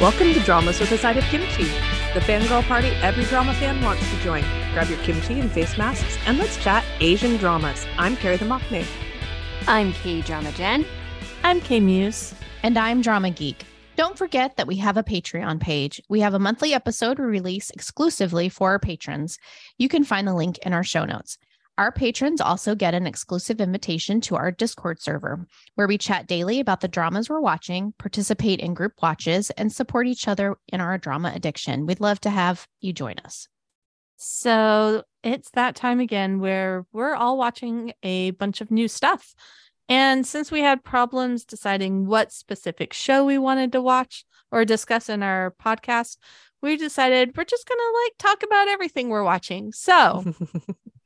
Welcome to Dramas with a Side of Kimchi, the fangirl party every drama fan wants to join. Grab your kimchi and face masks and let's chat Asian dramas. I'm Carrie the Mockney. I'm K Drama Jen. I'm K Muse. And I'm Drama Geek. Don't forget that we have a Patreon page. We have a monthly episode we release exclusively for our patrons. You can find the link in our show notes. Our patrons also get an exclusive invitation to our Discord server, where we chat daily about the dramas we're watching, participate in group watches, and support each other in our drama addiction. We'd love to have you join us. So it's that time again where we're all watching a bunch of new stuff. And since we had problems deciding what specific show we wanted to watch or discuss in our podcast, we decided we're just going to like talk about everything we're watching. So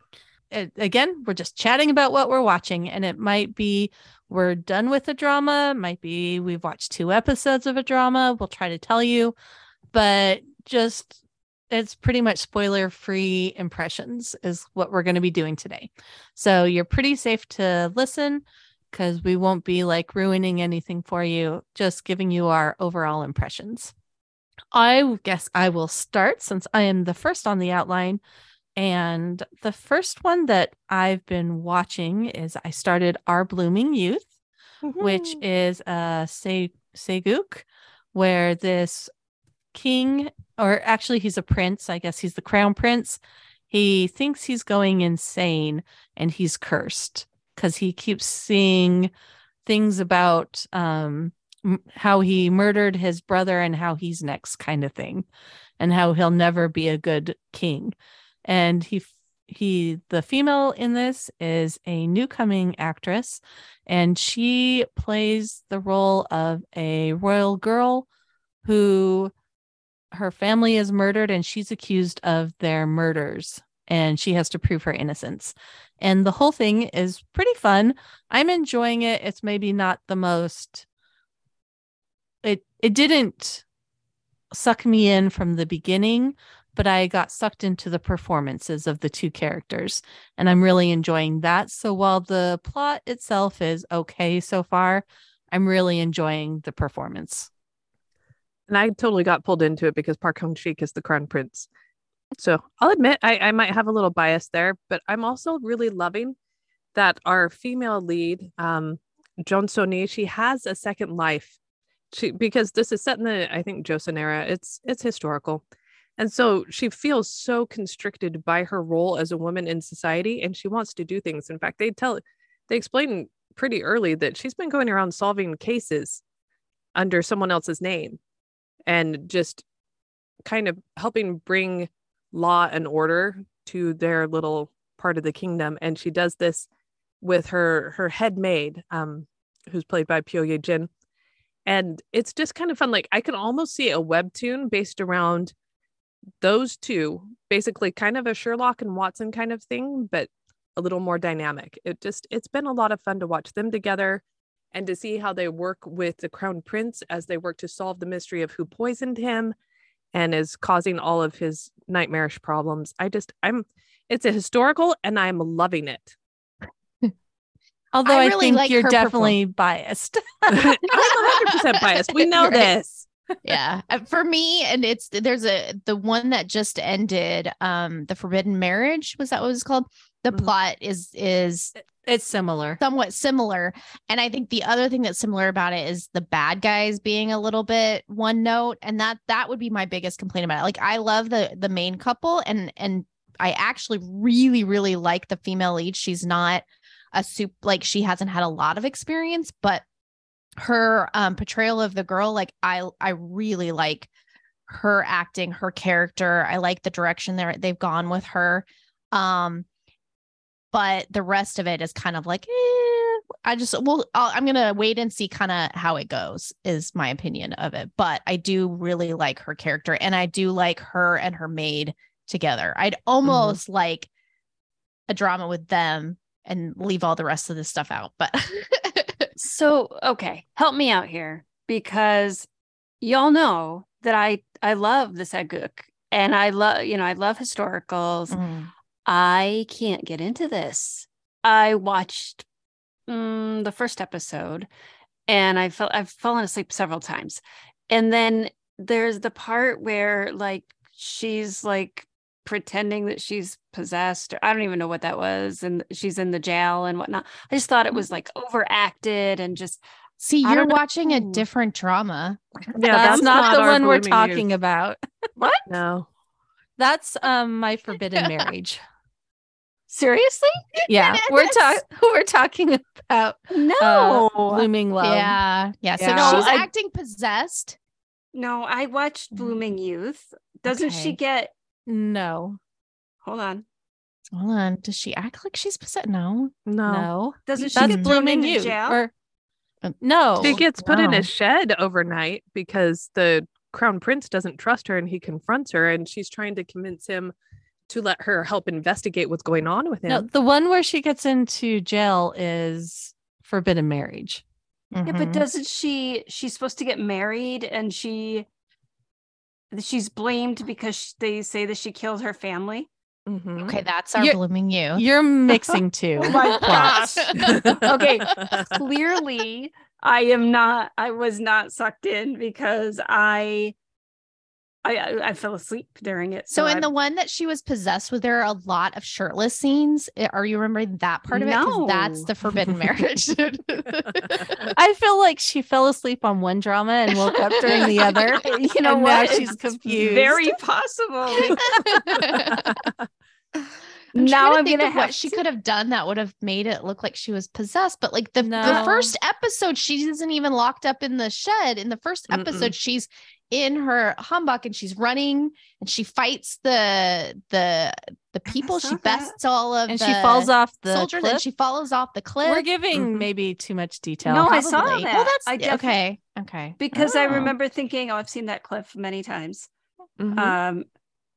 it, again, we're just chatting about what we're watching, and it might be we're done with a drama, might be we've watched two episodes of a drama. We'll try to tell you, but just it's pretty much spoiler free impressions is what we're going to be doing today. So you're pretty safe to listen because we won't be like ruining anything for you, just giving you our overall impressions. I guess I will start since I am the first on the outline and the first one that I've been watching is I started Our Blooming Youth, mm-hmm. which is a Se- Sageuk, where this king, or actually he's a prince, I guess he's the crown prince. He thinks he's going insane and he's cursed because he keeps seeing things about um, how he murdered his brother and how he's next, kind of thing, and how he'll never be a good king and he he the female in this is a new coming actress and she plays the role of a royal girl who her family is murdered and she's accused of their murders and she has to prove her innocence. And the whole thing is pretty fun. I'm enjoying it. It's maybe not the most it it didn't suck me in from the beginning but I got sucked into the performances of the two characters and I'm really enjoying that. So while the plot itself is okay so far, I'm really enjoying the performance. And I totally got pulled into it because Park Hyung Sik is the crown prince. So I'll admit I, I might have a little bias there, but I'm also really loving that our female lead, um, Jeon Soni, she has a second life. She because this is set in the I think Joseon era. It's it's historical and so she feels so constricted by her role as a woman in society and she wants to do things. In fact, they tell they explain pretty early that she's been going around solving cases under someone else's name and just kind of helping bring law and order to their little part of the kingdom. And she does this with her her head maid um who's played by Pyo Ye Jin. And it's just kind of fun. Like I can almost see a webtoon based around those two basically kind of a Sherlock and Watson kind of thing, but a little more dynamic. It just it's been a lot of fun to watch them together and to see how they work with the crown prince as they work to solve the mystery of who poisoned him and is causing all of his nightmarish problems. I just I'm it's a historical and I'm loving it. Although I, really I think like you're definitely perform- biased. I'm 100% biased. We know right. this yeah uh, for me and it's there's a the one that just ended um the forbidden marriage was that what it was called? The mm-hmm. plot is is it's similar. somewhat similar and i think the other thing that's similar about it is the bad guys being a little bit one note and that that would be my biggest complaint about it. Like i love the the main couple and and i actually really really like the female lead. She's not a soup like she hasn't had a lot of experience but her um portrayal of the girl like i i really like her acting her character i like the direction they they've gone with her um but the rest of it is kind of like eh, i just well i am gonna wait and see kind of how it goes is my opinion of it but i do really like her character and i do like her and her maid together i'd mm-hmm. almost mm-hmm. like a drama with them and leave all the rest of this stuff out but So, okay, help me out here because y'all know that I I love the Sageuk and I love, you know, I love historicals. Mm. I can't get into this. I watched um, the first episode and I felt I've fallen asleep several times. And then there's the part where like she's like pretending that she's possessed. Or, I don't even know what that was, and she's in the jail and whatnot. I just thought it was like overacted and just See, you're don't know. watching a different drama. Yeah, that's, not, the one we're talking youth. about. What? No. That's um my forbidden marriage. seriously Yeah, we're talking we're talking about no. uh, blooming love. yeah. Yeah. So Yeah. she's I- acting possessed. no, I watched Mm. Blooming Youth. Doesn't Okay. she get? No, Hold on. Hold on. Does she act like she's possessed? No. No. no, Doesn't she that's get thrown blooming into you. jail? Or Uh, no, She gets put in a shed overnight because the crown prince doesn't trust her and he confronts her and she's trying to convince him to let her help investigate what's going on with him. no. The one where she gets into jail is forbidden marriage. Yeah, but doesn't she? She's supposed to get married, and she she's blamed because they say that she killed her family. Mhm. okay, that's our You're- blooming you. You're mixing two. Oh my gosh. Okay. Clearly, I am not. I was not sucked in because I, I, I, I fell asleep during it. So in I- the one that she was possessed with, there are a lot of shirtless scenes. Eh, are you remembering that part of it? 'Cause that's the forbidden marriage. I feel like she fell asleep on one drama and woke up during the other. you know and what? Now she's confused. Very possible. I'm now to I'm think gonna of what have she to- could have done that would have made it look like she was possessed. But like the, the first episode, she isn't even locked up in the shed. In the first Mm-mm. episode, she's in her hanbok and she's running and she fights the the the people. saw She that. bests all of and the she falls off the soldiers cliff. and she falls off the cliff. We're giving Mhm. maybe too much detail. No, I saw Probably. that. Well, that's I defi- okay. Okay. because I Oh. remember thinking, oh, I've seen that cliff many times. Mhm. Um,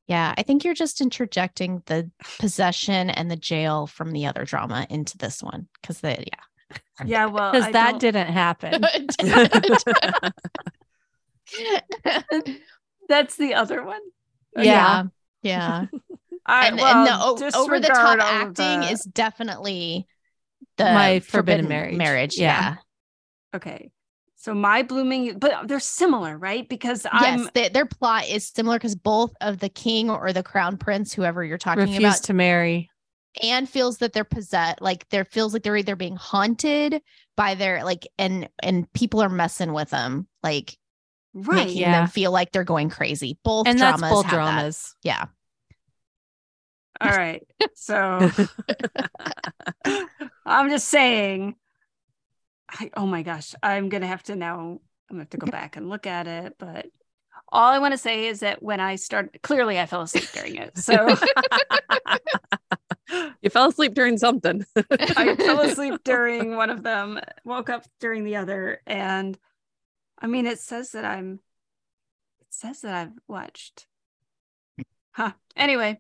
Yeah, I think you're just interjecting the possession and the jail from the other drama into this one because the yeah. yeah, well, because that don't- didn't happen. That's the other one. yeah, yeah. I, and, well, and the over the top disregard all of acting the- is definitely the My forbidden marriage. Marriage, Yeah. yeah. okay. So my blooming, but they're similar, right? Because I'm yes, they- their plot is similar because both of the king or the crown prince, whoever you're talking Refused about, to marry. and feels that they're possessed, like there feels like they're either being haunted by their like, and and people are messing with them, like right. making Yeah. them feel like they're going crazy. Both And that's both have that. dramas. Yeah. All right. So I'm just saying. I, oh my gosh, I'm gonna have to now. I'm gonna have to go back and look at it. But all I want to say is that when I started, clearly I fell asleep during it. So you fell asleep during something. I fell asleep during one of them, woke up during the other, and I mean, it says that I'm. It says that I've watched. Huh. Anyway,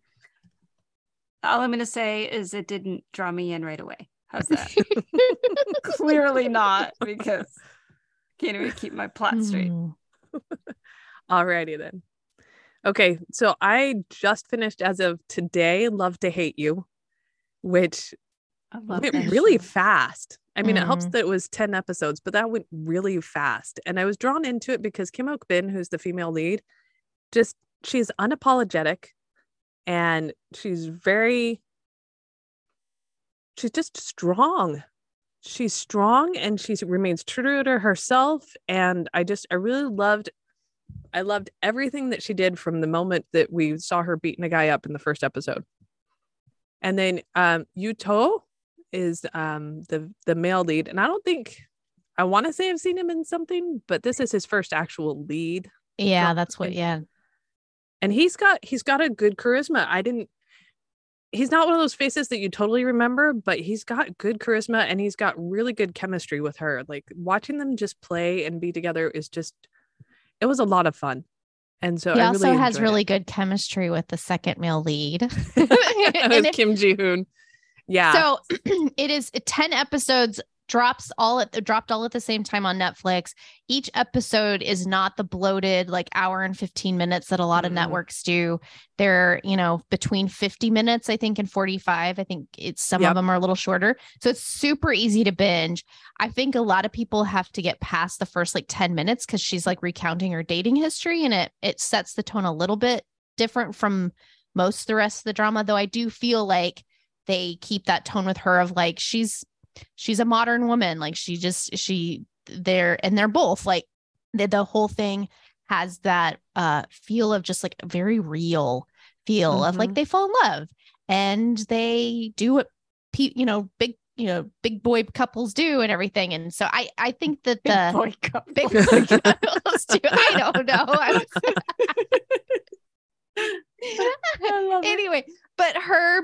all I'm gonna say is it didn't draw me in right away. How's that? Clearly not, because can't even keep my plot straight. Hmm. Alrighty then. Okay, so I just finished as of today Love to Hate You, which went really show. fast. I mean, it helps Mhm. that it was 10 episodes, but that went really fast. And I was drawn into it because Kim Ok Bin, who's the female lead, just she's unapologetic and she's very she's just strong. She's strong and she remains true to herself. And I just I really loved I loved everything that she did from the moment that we saw her beating a guy up in the first episode. And then um Yoo Teo is um the the male lead. And I don't think I want to say I've seen him in something, but this is his first actual lead. Yeah, that's what. Yeah, And he's got he's got a good charisma. I didn't he's not one of those faces that you totally remember, but he's got good charisma and he's got really good chemistry with her. Like watching them just play and be together is just it was a lot of fun. And so he I also really has really it. good chemistry with the second male lead. That was Kim Ji Hoon. Yeah. So it is 10 episodes drops all at dropped all at the same time on Netflix. Each episode is not the bloated like hour and 15 minutes that a lot of Mhm. networks do. They're, you know, between 50 minutes, I think, and 45. I think it's some Yep. of them are a little shorter. So it's super easy to binge. I think a lot of people have to get past the first like 10 minutes because she's like recounting her dating history and it it sets the tone a little bit different from most of the rest of the drama. Though I do feel like they keep that tone with her of like she's she's a modern woman like she just she they're and they're both like the, the whole thing has that uh feel of just like a very real feel of like Mhm. they fall in love and they do what pe- you know big you know big boy couples do and everything and so i i think that Big the boy couple. big boy couples do i don't know I was- I love it. anyway, but her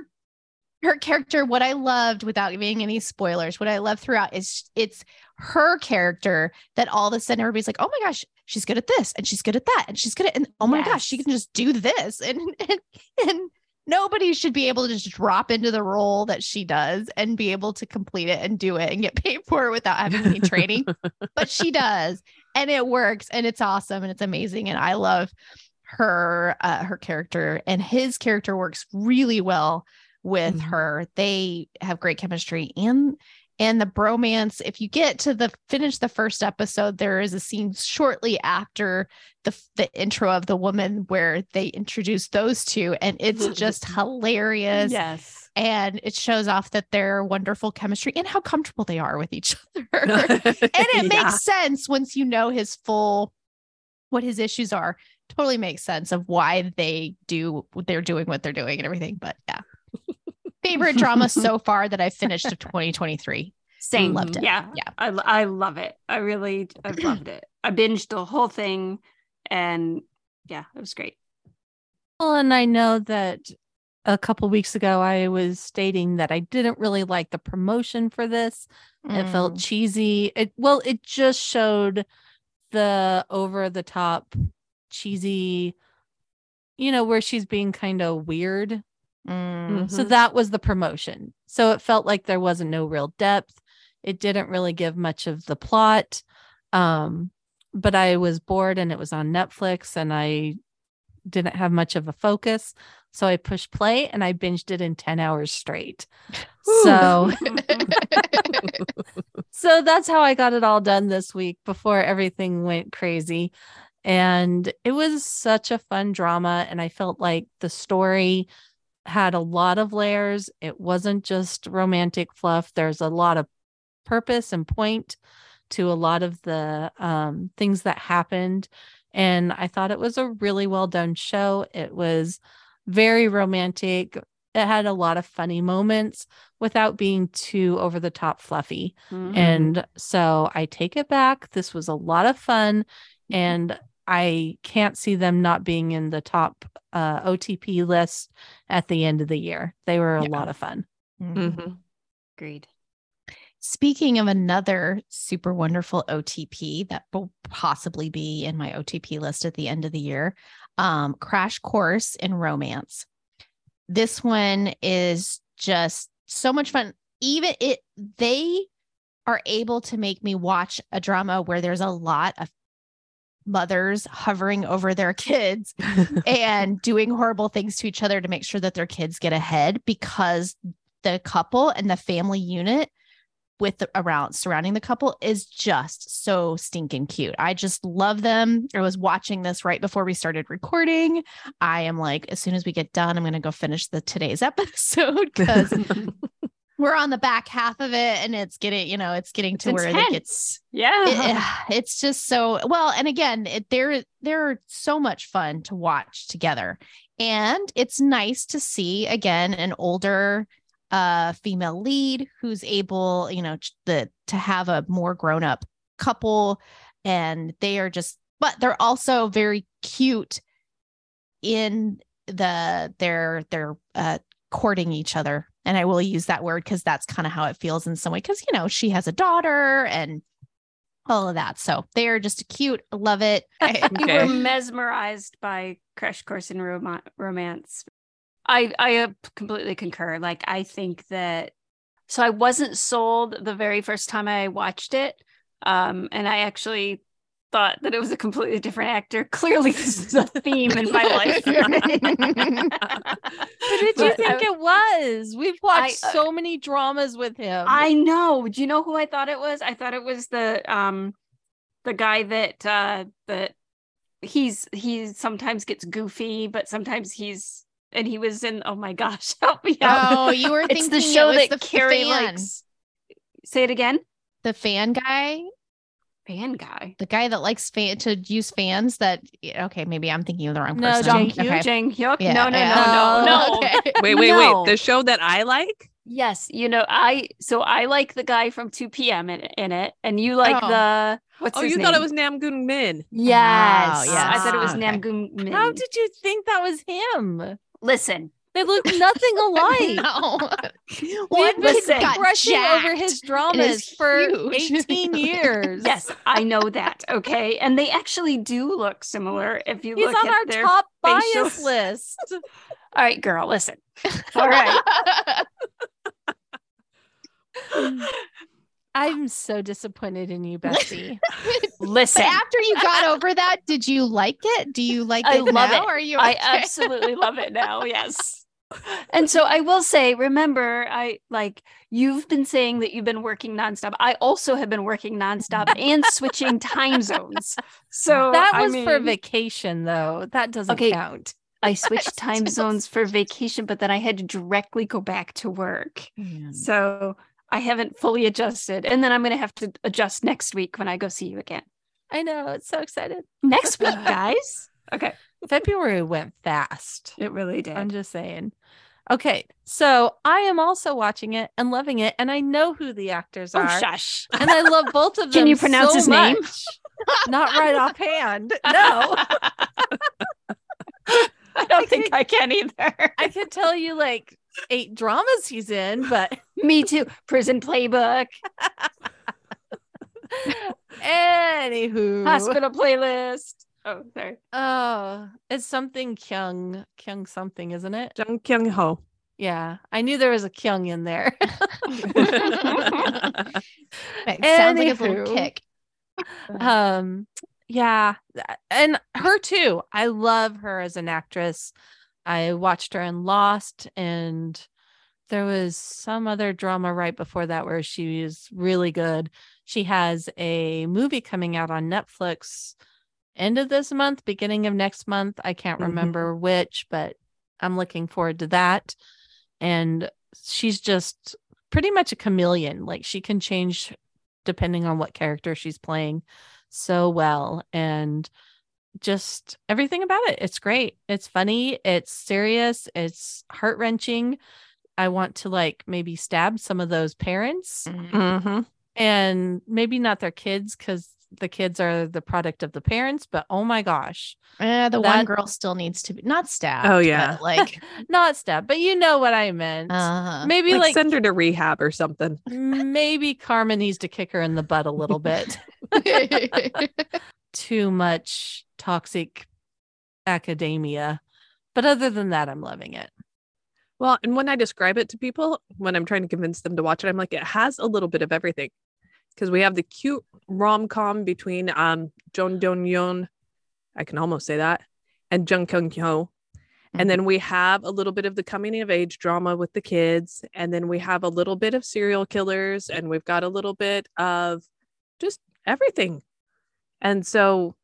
her character, what I loved without giving any spoilers, what I love throughout is it's her character that all of a sudden everybody's like, oh my gosh, she's good at this and she's good at that and she's good at and oh my gosh, she can just do this and and and nobody should be able to just drop into the role that she does and be able to complete it and do it and get paid for it without having any training but she does and it works and it's awesome and it's amazing and i love her uh, her character and his character works really well with Mhm. her they have great chemistry and and the bromance if you get to the finish the first episode there is a scene shortly after the the intro of the woman where they introduce those two and it's just hilarious Yes. and it shows off that their wonderful chemistry and how comfortable they are with each other and it Yeah. makes sense once you know his full what his issues are totally makes sense of why they do they're doing what they're doing and everything but yeah favorite drama so far that I've finished of 2023 Same. Loved it. Yeah. Yeah. I, I love it. I really, I loved it. I binged the whole thing and yeah, it was great. Well, and I know that a couple weeks ago I was stating that I didn't really like the promotion for this. It felt Mm. cheesy. It well, it just showed the over the top cheesy, you know, where she's being kind of weird. Mm. So that was the promotion. So it felt like there wasn't no real depth. It didn't really give much of the plot. Um, but I was bored and it was on Netflix and I didn't have much of a focus. So I pushed play and I binged it in 10 hours straight. So so that's how I got it all done this week before everything went crazy. And it was such a fun drama. And I felt like the story had a lot of layers. It wasn't just romantic fluff, there's a lot of purpose and point to a lot of the um, things that happened. And I thought it was a really well done show. It was very romantic. It had a lot of funny moments without being too over the top fluffy. Mhm. And so I take it back. This was a lot of fun. And I can't see them not being in the top uh, OTP list at the end of the year. They were a Yeah. lot of fun. Mm. Mhm. agreed. Speaking of another super wonderful OTP that will possibly be in my OTP list at the end of the year, um, Crash Course in Romance. This one is just so much fun. Even it, they are able to make me watch a drama where there's a lot of mothers hovering over their kids and doing horrible things to each other to make sure that their kids get ahead because the couple and the family unit with the, around surrounding the couple is just so stinking cute. I just love them. I was watching this right before we started recording. I am like, as soon as we get done, I'm going to go finish the today's episode because we're on the back half of it and it's getting, you know, it's getting It's to where it gets. Yeah. it- it's just so well and again it, they're they're so much fun to watch together and it's nice to see again an older uh female lead who's able you know the to have a more grown up couple and they are just but they're also very cute in the their their uh courting each other and i will use that word because that's kind of how it feels in some way because you know she has a daughter and all of that so they are just cute I love it I- you Okay. were mesmerized by Crash Course in Rom- Romance. I I uh, completely concur. Like I think that so I wasn't sold the very first time I watched it. Um, and I actually thought that it was a completely different actor. Clearly, this is a theme in my life. Who did you think it was? We've watched I, uh, so many dramas with him. I know. Do you know who I thought it was? I thought it was the um the guy that uh that he's he sometimes gets goofy, but sometimes he's and he was in oh my gosh, help me out. Oh, you were it's thinking the show it was that the Carrie fan, likes. Say it again. the fan guy, Fan guy. the guy that likes fan to use fans. That okay, maybe I'm thinking of the wrong No, person. Jung Jang Hyuk. Hyuk. Jang Hyuk. Yeah, no, no, yeah. no, no, oh, no. Okay. Wait, wait, No. wait. The show that I like? Yes, you know, I so I like the guy from 2 p.m. in, in it, and you like Oh. the what's Oh, his you name? thought it was Namgoong Min. yes, Oh, I thought it was yes. Nam Okay. Goon Min. How did you think that was him? Listen, They look nothing alike. no. We've One been listen. got brushing over his dramas for huge. 18 years. yes, I know that. Okay, and they actually do look similar if you He's look on at our their. top bias list. All right, girl, listen. All right, I'm so disappointed in you, Bessie. But listen. after you got over that, did you like it? Do you like I it love now? it. Are you? I absolutely love it now. Yes. And so I will say, remember, I like you've been saying that you've been working nonstop. I also have been working nonstop and switching time zones. So that I was for vacation, though. That doesn't Okay. count. I switched time zones for vacation, but then I had to directly go back to work. So I haven't fully adjusted. And then I'm going to have to adjust next week when I go see you again. I know. It's so excited. Next week, guys. Okay. February went fast. It really did. I'm just saying. Okay, so I am also watching it and loving it, and I know who the actors oh, are, shush. and I love both of them. Can you pronounce so his name? Not right offhand. No, I don't think I can either. I could tell you like eight dramas he's in, but Me too. Prison playbook, anywho, hospital playlist. Oh, sorry. oh, it's something Kyung Kyung something, isn't it? Jung Kyung Ho. Yeah, I knew there was a Kyung in there. It sounds like a little kick. um yeah and her too i love her as an actress i watched her in lost and there was some other drama right before that where she was really good she has a movie coming out on netflix end of this month beginning of next month. I can't Mhm. remember which but i'm looking forward to that. And she's just pretty much a chameleon. Like she can change depending on what character she's playing so well. And just everything about it it's great. It's funny. It's serious. It's heart-wrenching. I want to like maybe stab some of those parents. Mm-hmm. and maybe not their kids because the kids are the product of the parents but oh my gosh Eh, the one girl still needs to be not stabbed. Oh, yeah. like not stab but you know what i meant uh, maybe Like, like, send her to rehab or something. maybe karma needs to kick her in the butt a little bit too much toxic academia. But other than that, I'm loving it. Well, and when I describe it to people, when I'm trying to convince them to watch it, I'm like, it has a little bit of everything. Because we have the cute rom com between um Jong Dong Yeon, I can almost say that, and Jung Kyung Ho. And then we have a little bit of the coming of age drama with the kids. And then we have a little bit of serial killers. And we've got a little bit of just everything. And so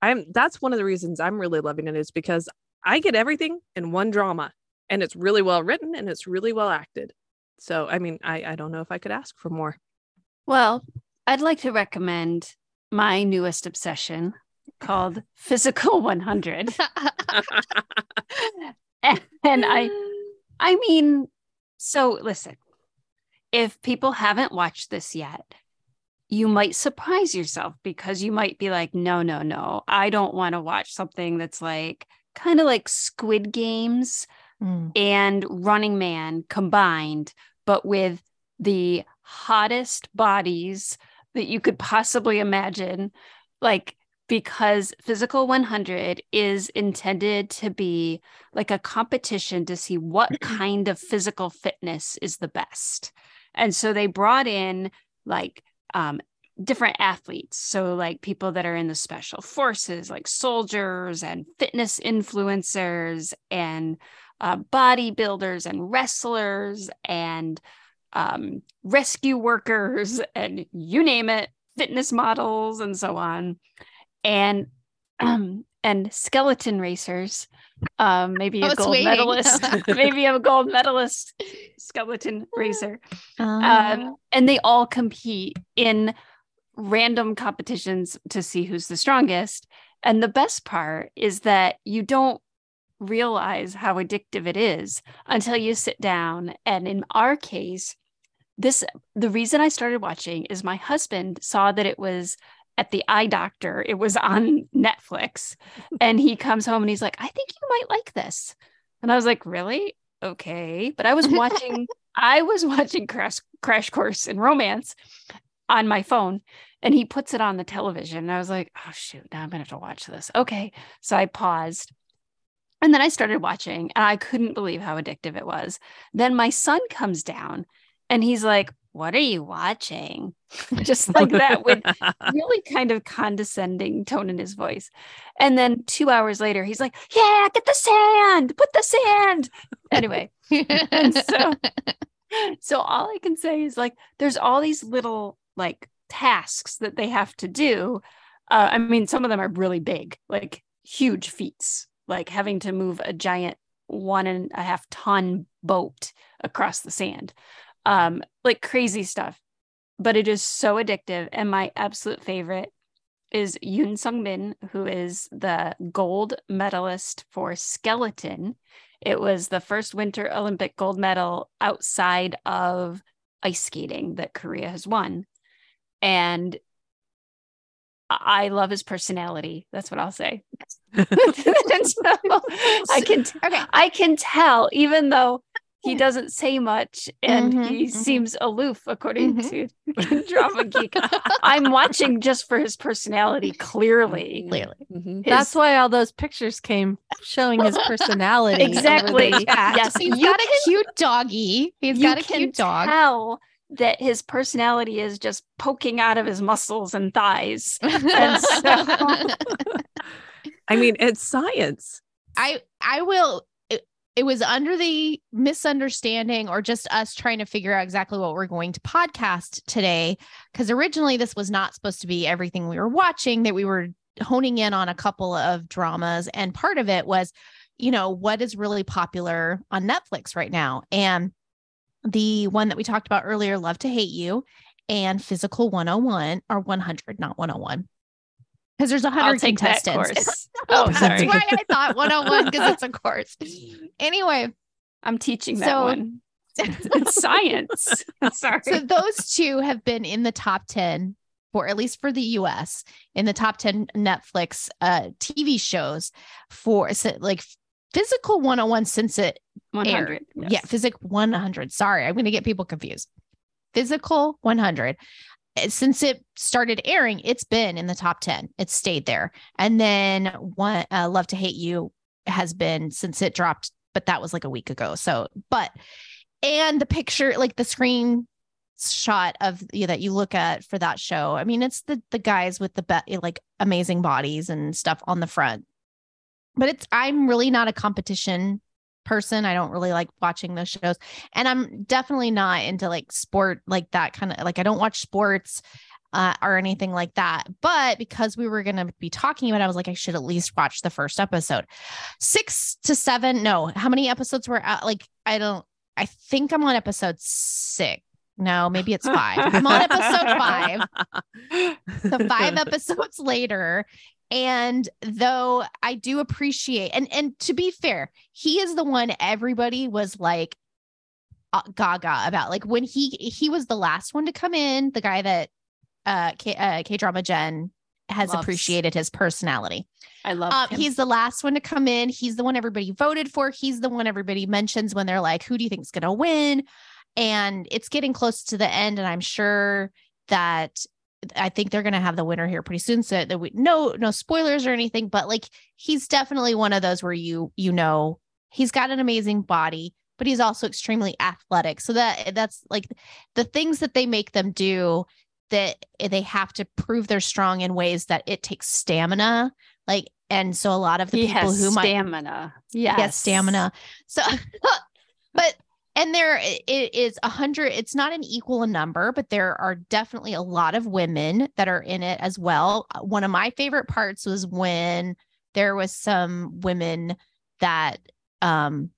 I'm that's one of the reasons I'm really loving it is because I get everything in one drama and it's really well written and it's really well acted. So I mean, I, I don't know if I could ask for more. Well, I'd like to recommend my newest obsession called Physical 100. and, and I I mean, so listen. If people haven't watched this yet, you might surprise yourself because you might be like, no, no, no, I don't want to watch something that's like kind of like Squid Games Mm. and Running Man combined, but with the hottest bodies that you could possibly imagine. Like, because Physical 100 is intended to be like a competition to see what kind of physical fitness is the best. And so they brought in like um, different athletes. So, like people that are in the special forces, like soldiers and fitness influencers and uh, bodybuilders and wrestlers and um, rescue workers and you name it, fitness models and so on. And um, and skeleton racers um, maybe a gold waiting. medalist, maybe a gold medalist skeleton racer. Um, um, and they all compete in random competitions to see who's the strongest. And the best part is that you don't realize how addictive it is until you sit down. And in our case, this the reason I started watching is my husband saw that it was at the eye doctor. It was on Netflix. And he comes home and he's like, I think you might like this. And I was like, really? Okay. But I was watching, I was watching Crash, Crash Course in Romance on my phone and he puts it on the television. And I was like, oh, shoot, now I'm going to have to watch this. Okay. So I paused. And then I started watching and I couldn't believe how addictive it was. Then my son comes down and he's like, what are you watching? Just like that with really kind of condescending tone in his voice. And then two hours later, he's like, Yeah, get the sand, put the sand. Anyway. and so, so all I can say is like, there's all these little like tasks that they have to do. Uh, I mean, some of them are really big, like huge feats, like having to move a giant one and a half ton boat across the sand um, like crazy stuff. But it is so addictive. And my absolute favorite is Yoon Sung Bin, who is the gold medalist for skeleton. It was the first Winter Olympic gold medal outside of ice skating that Korea has won. And I love his personality. That's what I'll say. so I can okay. I can tell, even though he doesn't say much and mm-hmm, he mm-hmm. seems aloof according mm-hmm. to drama geek. I'm watching just for his personality clearly. Clearly. Mm-hmm. his... that's why all those pictures came showing his personality exactly. Yes. he's got a cute doggy. He's got a cute dog. tell that his personality is just poking out of his muscles and thighs. And so i mean it's science. I i will it was under the misunderstanding or just us trying to figure out exactly what we're going to podcast today. Because originally, this was not supposed to be everything we were watching, that we were honing in on a couple of dramas. And part of it was, you know, what is really popular on Netflix right now. And the one that we talked about earlier, Love to Hate You, and Physical 101 or 100, not 101 because there's a hundred contestants. oh, sorry. That's why I thought 101 because it's a course. Anyway, I'm teaching that so, one. it's science. sorry. So those two have been in the top 10 for at least for the US in the top 10 Netflix uh, TV shows for like physical 101 since it 100. Yes. Yeah, physical 100. Sorry, I'm going to get people confused. Physical 100 Eh, since it started airing, it's been in the top 10. It's stayed there. And then one uh, Love to Hate You has been since it dropped, but that was like a week ago. So, but and the picture, like the screen shot of you know, that you look at for that show. I mean, it's the the guys with the be- like amazing bodies and stuff on the front. But it's I'm really not a competition person. I don't really like watching those shows. And I'm definitely not into like sport, like that kind of like I don't watch sports uh, or anything like that. But because we were going to be talking about it, I was like, I should at least watch the first episode. Six to seven. No, how many episodes were out? Like, I don't, I think I'm on episode six. No, maybe it's five. I'm on episode five. so five episodes later, and though I do appreciate and and to be fair, he is the one everybody was like uh, gaga about like when he he was the last one to come in, the guy that uh K, uh, drama Jen has Loves. appreciated his personality. I love um, he's the last one to come in. He's the one everybody voted for. He's the one everybody mentions when they're like, who do you think is gonna win? And it's getting close to the end, and I'm sure that I think they're going to have the winner here pretty soon. So that we no no spoilers or anything, but like he's definitely one of those where you you know he's got an amazing body. but he's also extremely athletic. So that that's like the things that they make them do that they have to prove they're strong in ways that it takes stamina. Like, and so a lot of the he people who might stamina. Yes. yes stamina. So, but and there it is a hundred. It's not an equal number, but there are definitely a lot of women that are in it as well. One of my favorite parts was when there was some women that um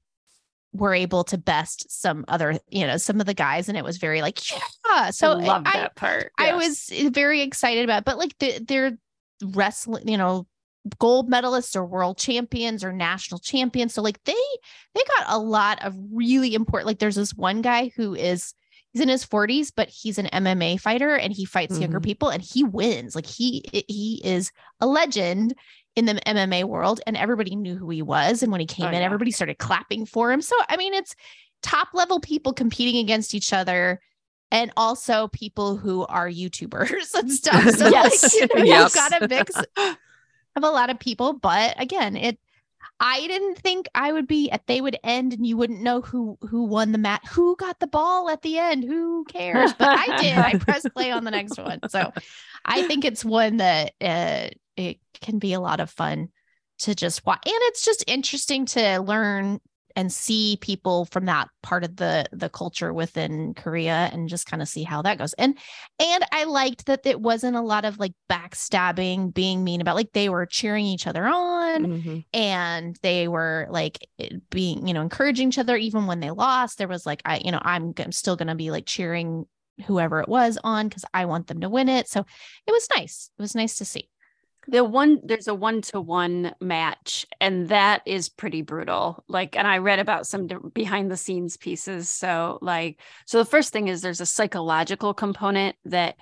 were able to best some other, you know, some of the guys, and it was very like, yeah. So I love I, that part. I was very excited about, it. but like the, they're wrestling, you know, gold medalists or world champions or national champions. So like they they got a lot of really important. Like there's this one guy who is he's in his 40s, but he's an MMA fighter and he fights younger Mhm. people and he wins. Like he he is a legend in the MMA world, and everybody knew who he was. And when he came Oh, in, yeah. everybody started clapping for him. So I mean, it's top level people competing against each other and also people who are YouTubers and stuff. So Yes. like, you know, Yep. you've got a mix of a lot of people. But again, it I didn't think I would be at they would end and you wouldn't know who who won the match, who got the ball at the end, who cares? But I did. I pressed play on the next one. So I think it's one that uh, it can be a lot of fun to just watch. And it's just interesting to learn and see people from that part of the the culture within Korea and just kind of see how that goes. And and I liked that it wasn't a lot of like backstabbing, being mean about like they were cheering each other on Mhm. and they were like being, you know, encouraging each other even when they lost. There was like I, you know, I'm, I'm still going to be like cheering whoever it was on because I want them to win it. So it was nice. It was nice to see. The one there's a one to one match and that is pretty brutal like and i read about some behind the scenes pieces so like so the first thing is there's a psychological component that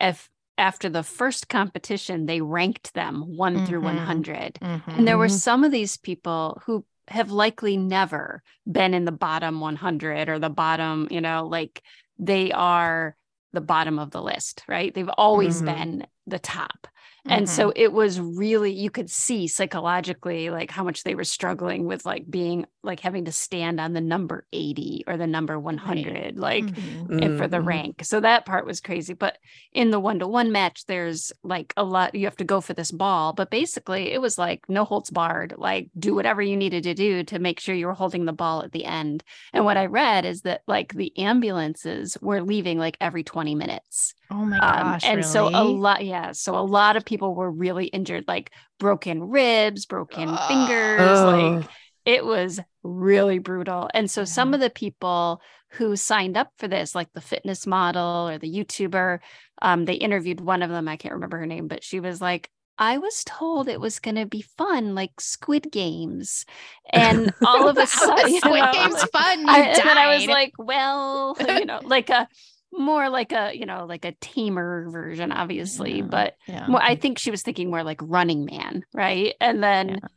if after the first competition they ranked them one through Mhm. 100 and there were Mhm. some of these people who have likely never been in the bottom 100 or the bottom you know like they are the bottom of the list right they've always Mhm. been the top and so it was really you could see psychologically like how much they were struggling with like being like having to stand on the number 80 or the number 100 like Mhm. and for the Mhm. rank. So that part was crazy. But in the one to one match, there's like a lot, you have to go for this ball. But basically, it was like no holds barred, like do whatever you needed to do to make sure you were holding the ball at the end. And what I read is that like the ambulances were leaving like every 20 minutes. oh my Um, gosh. and so a lot, yeah. So a lot of people were really injured, like broken ribs, broken Ugh. fingers, like it was really brutal. And so some of the people who signed up for this, like the fitness model or the YouTuber, um, they interviewed one of them. I can't remember her name, but she was like, I was told it was going to be fun, like Squid Games. And all of a sudden, is you Squid know, Game's like- fun. You I, and then I was like, well, you know, like a more like a, you know, like a tamer version, obviously. Yeah. But yeah. more, I think she was thinking more like Running Man, right? And then Yeah.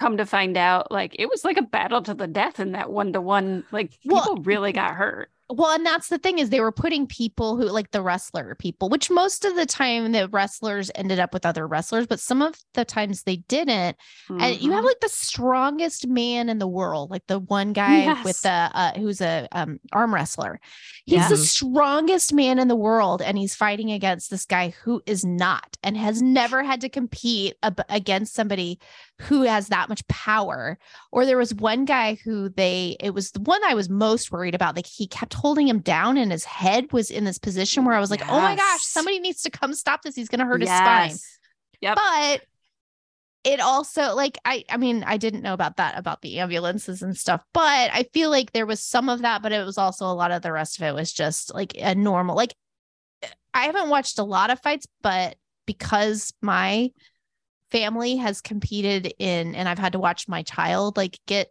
come to find out, like it was like a battle to the death in that one to one. Like Well, people really got hurt. Well, and that's the thing is they were putting people who like the wrestler people, which most of the time the wrestlers ended up with other wrestlers, but some of the times they didn't. And you have Mhm. like the strongest man in the world, like the one guy with the uh who's a um arm wrestler. He's the strongest man in the world and he's fighting against this guy who is not and has never had to compete ab- against somebody who has that much power. Or there was one guy who they it was the one I was most worried about. Like he kept holding him down and his head was in this position where I was like, "Oh my gosh, somebody needs to come stop this. He's going to hurt his spine." Yes. Yep. but it also like i i mean i didn't know about that about the ambulances and stuff but i feel like there was some of that but it was also a lot of the rest of it was just like a normal like i haven't watched a lot of fights but because my family has competed in and i've had to watch my child like get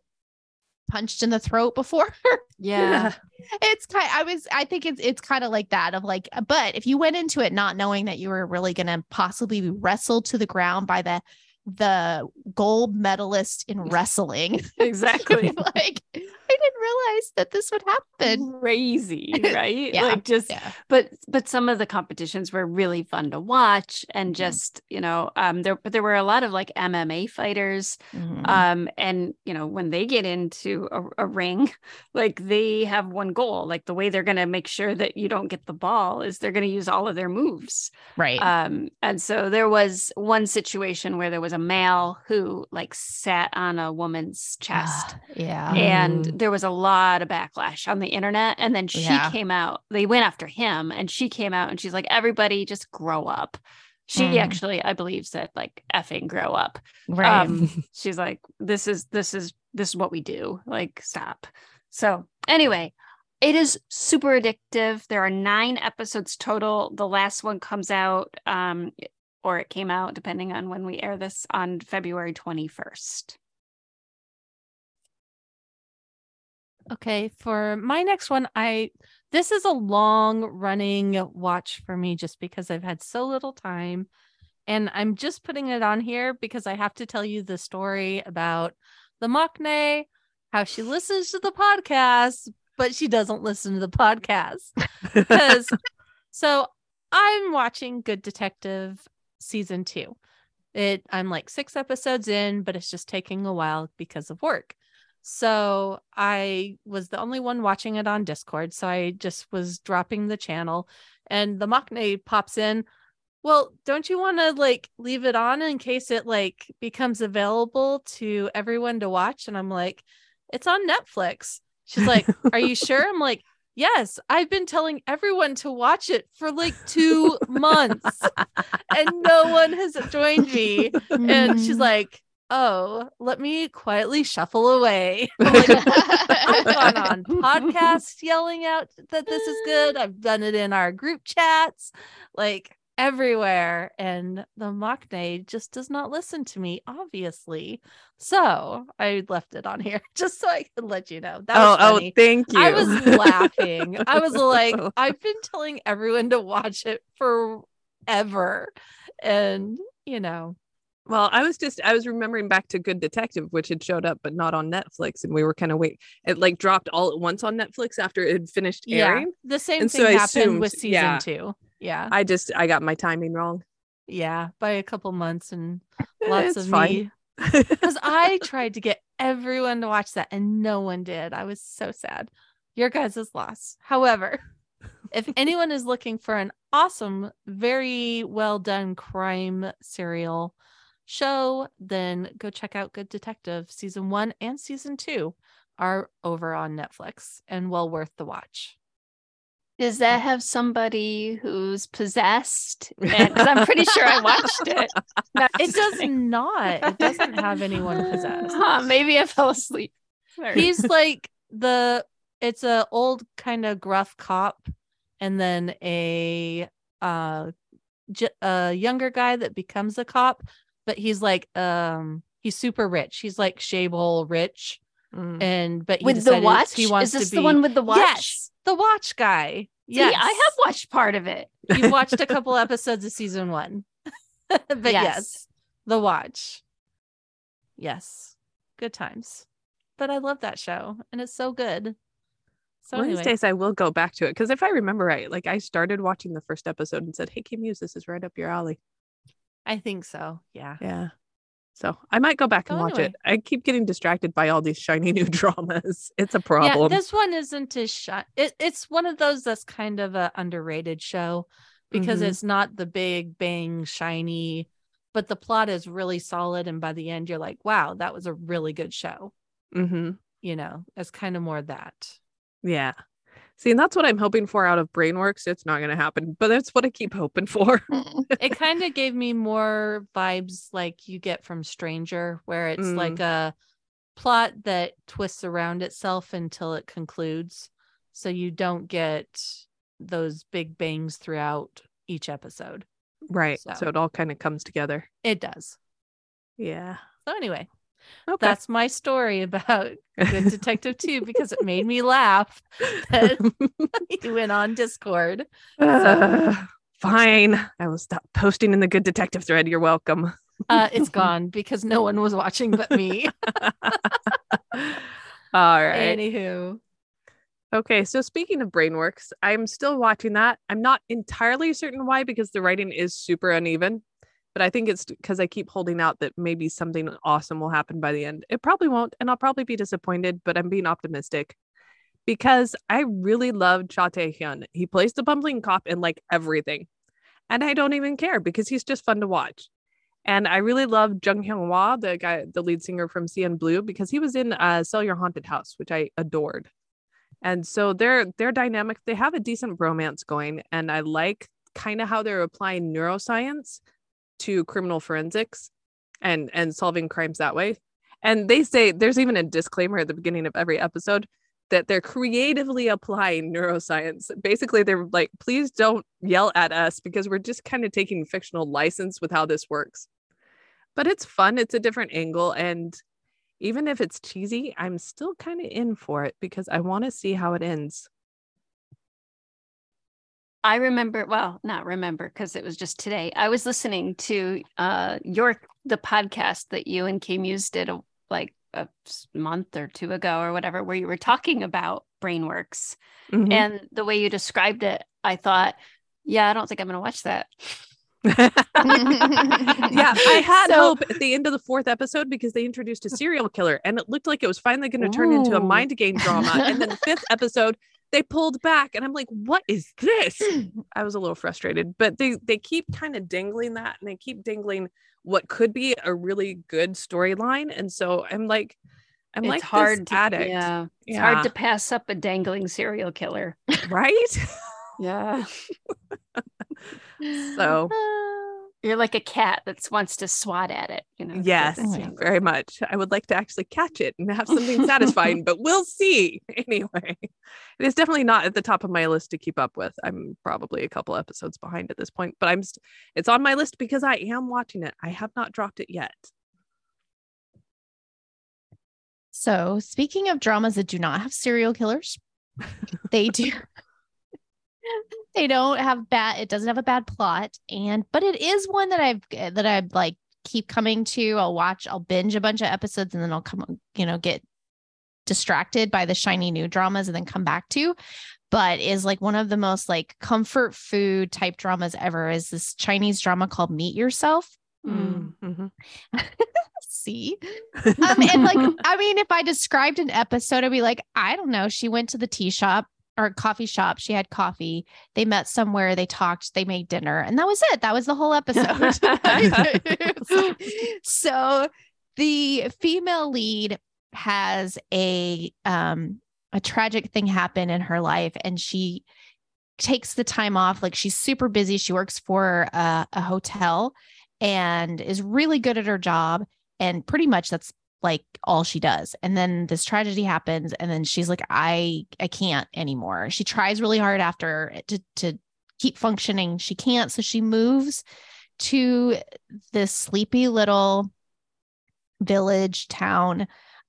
punched in the throat before Yeah. it's kind I was I think it's it's kind of like that of like but if you went into it not knowing that you were really going to possibly be wrestled to the ground by the the gold medalist in wrestling Exactly. like didn't realize that this would happen. crazy, right? Yeah, Like just Yeah. but but some of the competitions were really fun to watch and just, you know, um there but there were a lot of like MMA fighters Mhm. um and you know when they get into a, a ring like they have one goal like the way they're going to make sure that you don't get the ball is they're going to use all of their moves right. um and so there was one situation where there was a male who like sat on a woman's chest Ah, yeah. and there was a lot of backlash on the internet and then she Yeah. came out they went after him and she came out and she's like everybody just grow up. She Mm. actually i believe said like effing grow up. Right. um she's like this is this is this is what we do. Like stop. So anyway it is super addictive. There are nine episodes total. The last one comes out um or it came out depending on when we air this on february 21st Okay, for my next one, I this is a long running watch for me just because I've had so little time. And I'm just putting it on here because I have to tell you the story about the Maknae, how she listens to the podcast, but she doesn't listen to the podcast. Because so I'm watching Good Detective season two. It I'm like six episodes in, but it's just taking a while because of work. So I was the only one watching it on Discord. So I just was dropping the channel and the Maknae pops in. Well, don't you want to like leave it on in case it like becomes available to everyone to watch? And I'm like, it's on Netflix. She's like, Are you sure? I'm like, Yes, I've been telling everyone to watch it for like two months and no one has joined me. And she's mm. like, Oh, let me quietly shuffle away. Like, I've gone on podcasts yelling out that this is good. I've done it in our group chats, like everywhere. And the Maknae just does not listen to me, obviously. So I left it on here just so I could let you know. That oh, oh, thank you. I was laughing. I was like, I've been telling everyone to watch it forever. And, you know, Well, I was just I was remembering back to Good Detective, which had showed up but not on Netflix, and we were kind of wait. It like dropped all at once on Netflix after it had finished yeah, airing. the same And thing I happened with season yeah. two. Yeah. I just I got my timing wrong. Yeah. By a couple months and Eh, lots of fine. me. Because I tried to get everyone to watch that and no one did. I was so sad. Your guys' loss. However, if anyone is looking for an awesome, very well done crime serial show, then go check out Good Detective. Season one and season two are over on Netflix and well worth the watch. Does that have somebody who's possessed? Because I'm pretty sure I watched it. No, It does not. It doesn't have anyone possessed. Huh, maybe I fell asleep. He's like the it's a old kind of gruff cop and then a uh j- a younger guy that becomes a cop but he's like um he's super rich he's like shave rich Mm. and but he with the watch. he wants Is this to the one with the watch? yes the watch guy Yeah, I have watched part of it. you've watched a couple episodes of season one but yes. Yes. the watch yes good times but i love that show and it's so good so One of anyway these days I will go back to it because if I remember right, like I started watching the first episode and said, "Hey, Kim Muse, this is right up your alley." I think so. Yeah. Yeah. So I might go back and watch anyway. it. I keep getting distracted by all these shiny new dramas. It's a problem. Yeah. This one isn't as shot. It, it's one of those that's kind of a underrated show because Mhm. it's not the big bang shiny, but the plot is really solid. And by the end, you're like, wow, that was a really good show. hmm You know, it's kind of more that. Yeah. See, and that's what I'm hoping for out of Brainworks. It's not going to happen, but that's what I keep hoping for. It kind of gave me more vibes like you get from Stranger, where it's Mm. like a plot that twists around itself until it concludes. So you don't get those big bangs throughout each episode. right. So. So. it all kind of comes together. It does. Yeah. So anyway, Okay. that's my story about Good Detective 2 because it made me laugh that you went on Discord. Uh, fine. I will stop posting in the Good Detective thread. You're welcome. Uh, it's gone because no one was watching but me. All right. Anywho. Okay, so speaking of Brainworks, I'm still watching that. I'm not entirely certain why because the writing is super uneven, but I think it's because I keep holding out that maybe something awesome will happen by the end. It probably won't, and I'll probably be disappointed, but I'm being optimistic because I really love Cha Tae Hyun. He plays the bumbling cop in like everything, and I don't even care because he's just fun to watch. And I really love Jung Yong Hwa, the guy, the lead singer from CN Blue, because he was in uh, Sell Your Haunted House, which I adored. And so they're they're dynamic. They have a decent bromance going, and I like kind of how they're applying neuroscience to criminal forensics and and solving crimes that way. And they say there's even a disclaimer at the beginning of every episode that they're creatively applying neuroscience. Basically, they're like, please don't yell at us because we're just kind of taking fictional license with how this works. But it's fun, it's a different angle. And even if it's cheesy, I'm still kind of in for it because I want to see how it ends. I remember, well, not remember because it was just today. I was listening to uh your the podcast that you and K Muse did a, like a month or two ago or whatever, where you were talking about Brainworks Mhm. and the way you described it. I thought, yeah, I don't think I'm going to watch that. yeah, I had So- hope at the end of the fourth episode because they introduced a serial killer and it looked like it was finally going to turn into a mind game drama. And then the fifth episode, they pulled back and I'm like, what is this? I was a little frustrated, but they they keep kind of dangling that and they keep dangling what could be a really good storyline. And so I'm like, I'm it's like hard to, addict, Yeah, it's Yeah. hard to pass up a dangling serial killer. right? Yeah. so ah. You're like a cat that wants to swat at it, you know. Yes, it's yeah. younger. very much. I would like to actually catch it and have something satisfying, but we'll see. Anyway, it is definitely not at the top of my list to keep up with. I'm probably a couple episodes behind at this point, but I'm st- it's on my list because I am watching it. I have not dropped it yet. So, speaking of dramas that do not have serial killers, they do. they don't have bad. It doesn't have a bad plot, and but it is one that I've that I like keep coming to. I'll watch. I'll binge a bunch of episodes, and then I'll come. You know, get distracted by the shiny new dramas, and then come back to. But is like one of the most like comfort food type dramas ever. Is this Chinese drama called Meet Yourself? Mm. Mhm. See, um, and like, I mean, if I described an episode, I'd be like, I don't know. She went to the tea shop or coffee shop. She had coffee. They met somewhere. They talked. They made dinner, and that was it. That was the whole episode. so, the female lead has a um a tragic thing happen in her life, and she takes the time off. Like she's super busy. She works for a, a hotel and is really good at her job and pretty much that's like all she does. And then this tragedy happens and then she's like i i can't anymore. She tries really hard after to to keep functioning. She can't. So she moves to this sleepy little village town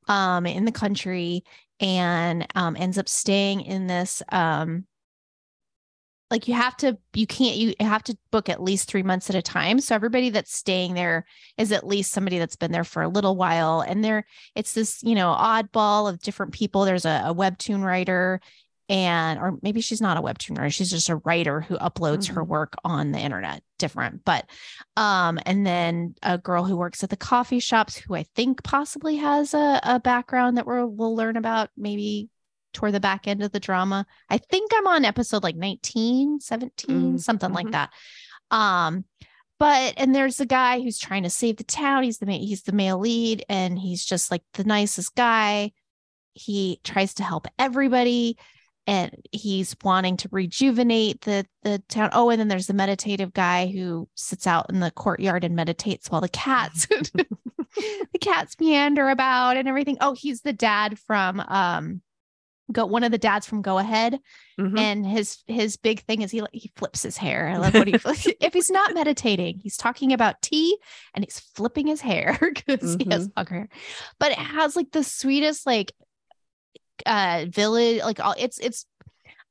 um in the country and um ends up staying in this um like you have to you can't you have to book at least three months at a time. So everybody that's staying there is at least somebody that's been there for a little while. And there it's this you know oddball of different people. There's a, a webtoon writer and or maybe she's not a webtoon writer. She's just a writer who uploads her Mhm. work on the internet different. But um and then a girl who works at the coffee shops who i think possibly has a, a background that we're, we'll learn about maybe toward the back end of the drama. I think i'm on episode like 19 17 Mm, something like mhm. that. Um but and there's a guy who's trying to save the town. He's the he's the male lead and he's just like the nicest guy. He tries to help everybody and he's wanting to rejuvenate the the town. Oh and then there's the meditative guy who sits out in the courtyard and meditates while the cats the cats meander about and everything. Oh he's the dad from um go one of the dads from go ahead Mhm. and his his big thing is he he flips his hair. I love what he if he's not meditating, he's talking about tea and he's flipping his hair because he has long hair. But it has like the sweetest like uh village like all it's it's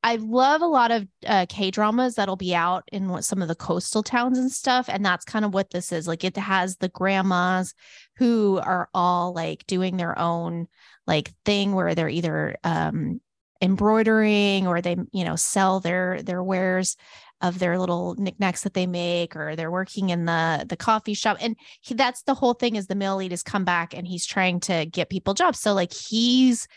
I love a lot of uh, K dramas that'll be out in what, some of the coastal towns and stuff. And that's kind of what this is. Like it has the grandmas who are all like doing their own like thing where they're either um, embroidering or they, you know, sell their their wares of their little knickknacks that they make or they're working in the the coffee shop. And he, that's the whole thing is the male lead has come back and he's trying to get people jobs. So like he's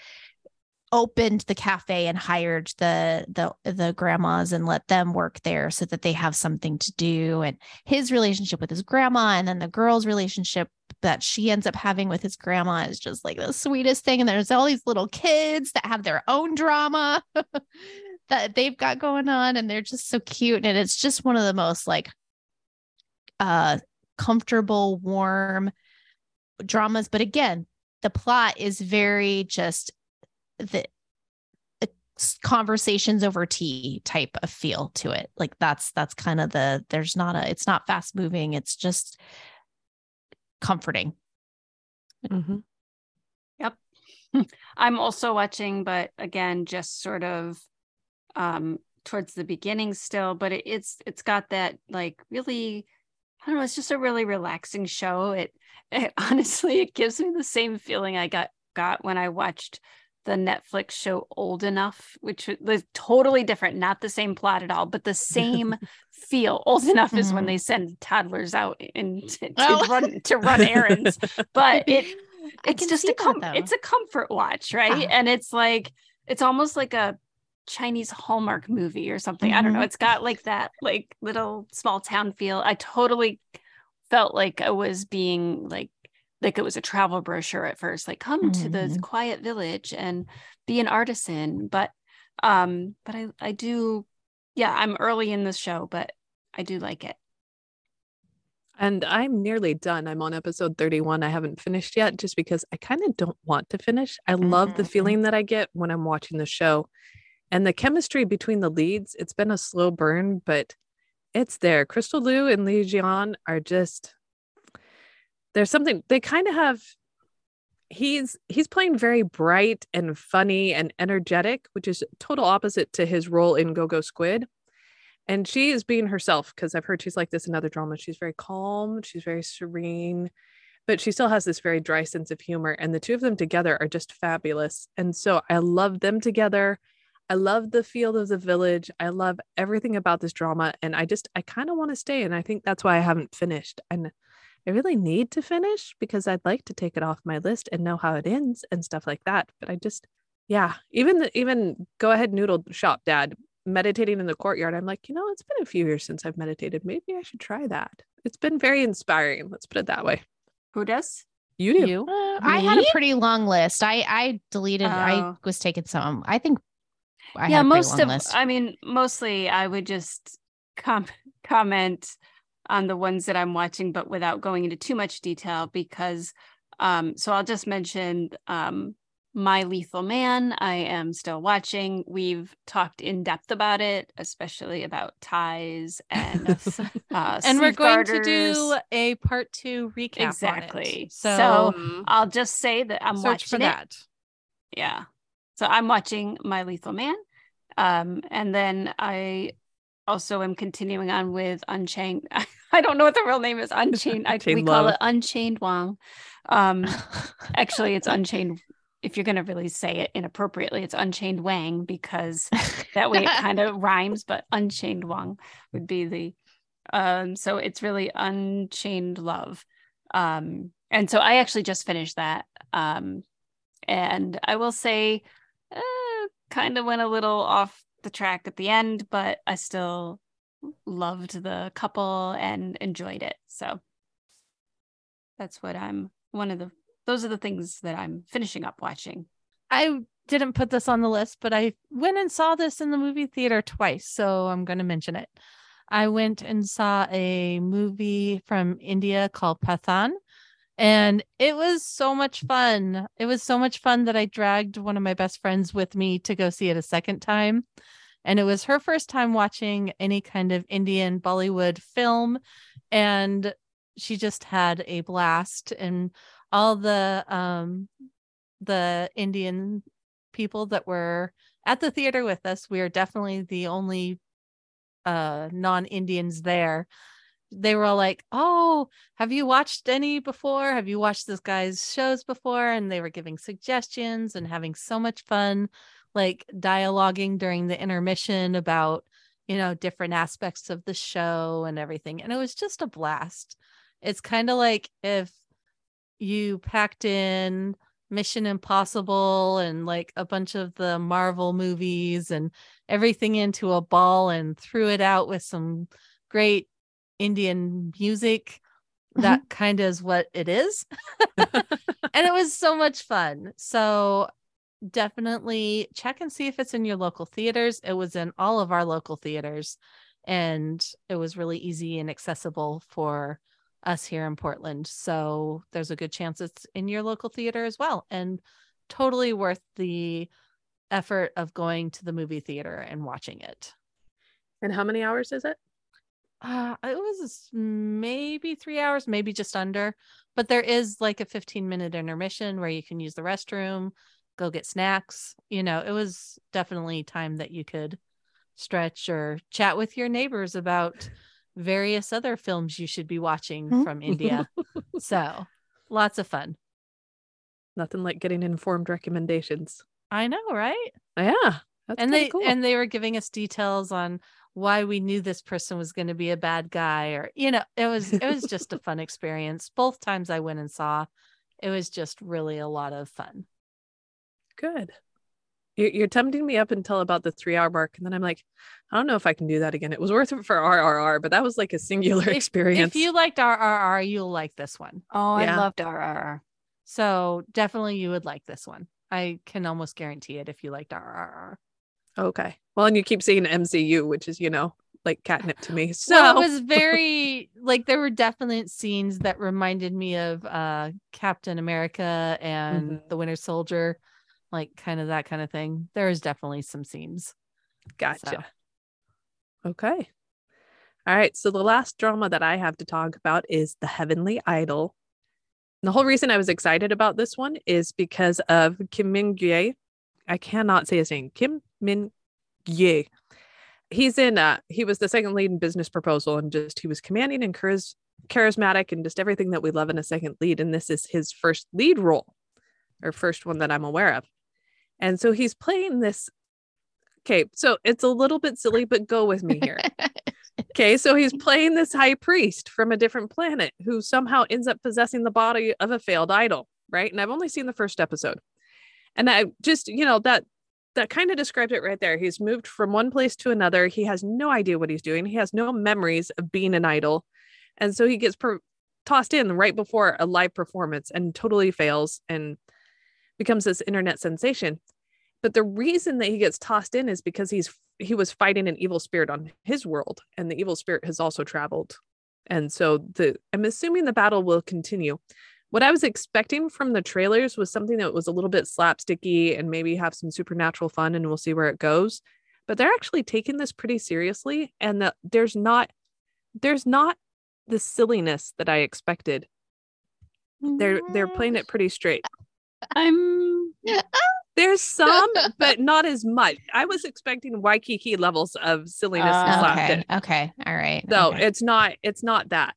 opened the cafe and hired the the the grandmas and let them work there so that they have something to do. And his relationship with his grandma and then the girl's relationship that she ends up having with his grandma is just like the sweetest thing and there's all these little kids that have their own drama that they've got going on and they're just so cute and it's just one of the most like uh comfortable warm dramas but again the plot is very just the conversations over tea type of feel to it like that's that's kind of the there's not a it's not fast moving it's just comforting. Mm-hmm. yep. I'm also watching but again just sort of um towards the beginning still but it, it's it's got that like really i don't know it's just a really relaxing show. It, it honestly it gives me the same feeling i got got when i watched the Netflix show Old Enough, which was totally different, not the same plot at all, but the same feel. Old Enough mm-hmm. is when mm-hmm. they send toddlers out and to, oh. run to run errands, but it it's just a com- it's a comfort watch, right? And it's like it's almost like a Chinese Hallmark movie or something. Mm-hmm. I don't know. Mm-hmm. It's got like that like little small town feel. I totally felt like I was being like like it was a travel brochure at first like come mm-hmm. to mm-hmm. quiet village and be an artisan but um but i i do yeah i'm early in this show but i do like it and i'm nearly done i'm on episode 31 i haven't finished yet just because i kind of don't want to finish i mm-hmm. love the mm-hmm. feeling that i get when i'm watching the show and the chemistry between the leads it's been a slow burn but it's there crystal liu and li xian are just there's something they kind of have he's he's playing very bright and funny and energetic which is total opposite to his role in go go squid. And she is being herself because i've heard she's like this in other dramas. She's very calm she's very serene but she still has this very dry sense of humor and the two of them together are just fabulous. And so i love them together. I love the field of the village. I love everything about this drama and i just i kind of want to stay and i think that's why i haven't finished. And I really need to finish because I'd like to take it off my list and know how it ends and stuff like that. But I just, yeah, even the, even go ahead noodle shop dad meditating in the courtyard. I'm like, you know, it's been a few years since I've meditated. Maybe I should try that. It's been very inspiring. Let's put it that way. Who does? You do. You? Uh, I had a pretty long list. I I deleted. Oh. I was taking some. I think. I yeah, most of. List. I mean, mostly I would just com- comment on the ones that I'm watching, but without going into too much detail because um, so I'll just mention um, My Lethal Man. I am still watching. We've talked in depth about it, especially about ties and uh, and we're going garters. to do a part two recap. Exactly. So, so, I'll just say that I'm watching for that. Yeah. So I'm watching My Lethal Man. Um, and then I also am continuing on with Unchained. I don't know what the real name is. Unchained. I, we call it Unchained Wang. Um, actually, it's Unchained. If you're going to really say it inappropriately, it's Unchained Wang because that way it kind of rhymes. But Unchained Wang would be the. Um, so it's really Unchained Love. Um, and so I actually just finished that. Um, and I will say, uh, kind of went a little off the track at the end, but I still loved the couple and enjoyed it. So that's what I'm one of the those are the things that I'm finishing up watching. I didn't put this on the list, but I went and saw this in the movie theater twice, so I'm going to mention it. I went and saw a movie from India called Pathaan, and it was so much fun. It was so much fun that I dragged one of my best friends with me to go see it a second time. And it was her first time watching any kind of Indian Bollywood film. And she just had a blast. And all the um the Indian people that were at the theater with us. We are definitely the only uh non-Indians there. They were all like, "Oh, have you watched any before? Have you watched this guy's shows before?" And they were giving suggestions and having so much fun like dialoguing during the intermission about, you know, different aspects of the show and everything. And it was just a blast. It's kind of like if you packed in Mission Impossible and like a bunch of the Marvel movies and everything into a ball and threw it out with some great Indian music. Mm-hmm. That kind of is what it is. and it was so much fun. So definitely check and see if it's in your local theaters. It was in all of our local theaters and it was really easy and accessible for us here in Portland. So there's a good chance it's in your local theater as well and totally worth the effort of going to the movie theater and watching it. And how many hours is it? Uh, it was maybe three hours, maybe just under. But there is like a 15 minute intermission where you can use the restroom, go get snacks. You know, it was definitely time that you could stretch or chat with your neighbors about various other films you should be watching hmm? from India. so lots of fun. Nothing like getting informed recommendations. I know, right? Yeah. and they cool. and they were giving us details on why we knew this person was going to be a bad guy or you know it was it was just a fun experience both times i went and saw it was just really a lot of fun Good. You're, you're tempting me up until about the three hour mark. And then I'm like, I don't know if I can do that again. It was worth it for RRR, but that was like a singular if, experience. If you liked RRR, you'll like this one. Oh, yeah. I loved RRR. So definitely you would like this one. I can almost guarantee it if you liked RRR. Okay. Well, and you keep saying MCU, which is, you know, like catnip to me. So well, it was very like there were definite scenes that reminded me of uh Captain America and mm-hmm. the Winter Soldier like kind of that kind of thing. There is definitely some scenes. Gotcha. So. Okay. All right. So the last drama that I have to talk about is The Heavenly Idol. The whole reason I was excited about this one is because of Kim Min Gye. I cannot say his name. Kim Min Gye. He's in uh he was the second lead in business proposal and just he was commanding and chariz- charismatic and just everything that we love in a second lead. And this is his first lead role or first one that I'm aware of. And so he's playing this. Okay, so it's a little bit silly, but go with me here. okay, so he's playing this high priest from a different planet who somehow ends up possessing the body of a failed idol, right? And I've only seen the first episode. And I just, you know, that that kind of describes it right there. He's moved from one place to another. He has no idea what he's doing. He has no memories of being an idol. And so he gets per- tossed in right before a live performance and totally fails and becomes this internet sensation. But the reason that he gets tossed in is because he's he was fighting an evil spirit on his world, and the evil spirit has also traveled. And so the I'm assuming the battle will continue. What I was expecting from the trailers was something that was a little bit slapsticky and maybe have some supernatural fun, and we'll see where it goes. But they're actually taking this pretty seriously, and that there's not there's not the silliness that I expected. They're they're playing it pretty straight. I'm there's some, but not as much. I was expecting Waikiki levels of silliness uh, and laughter. Okay. okay. All right. So okay. it's not it's not that.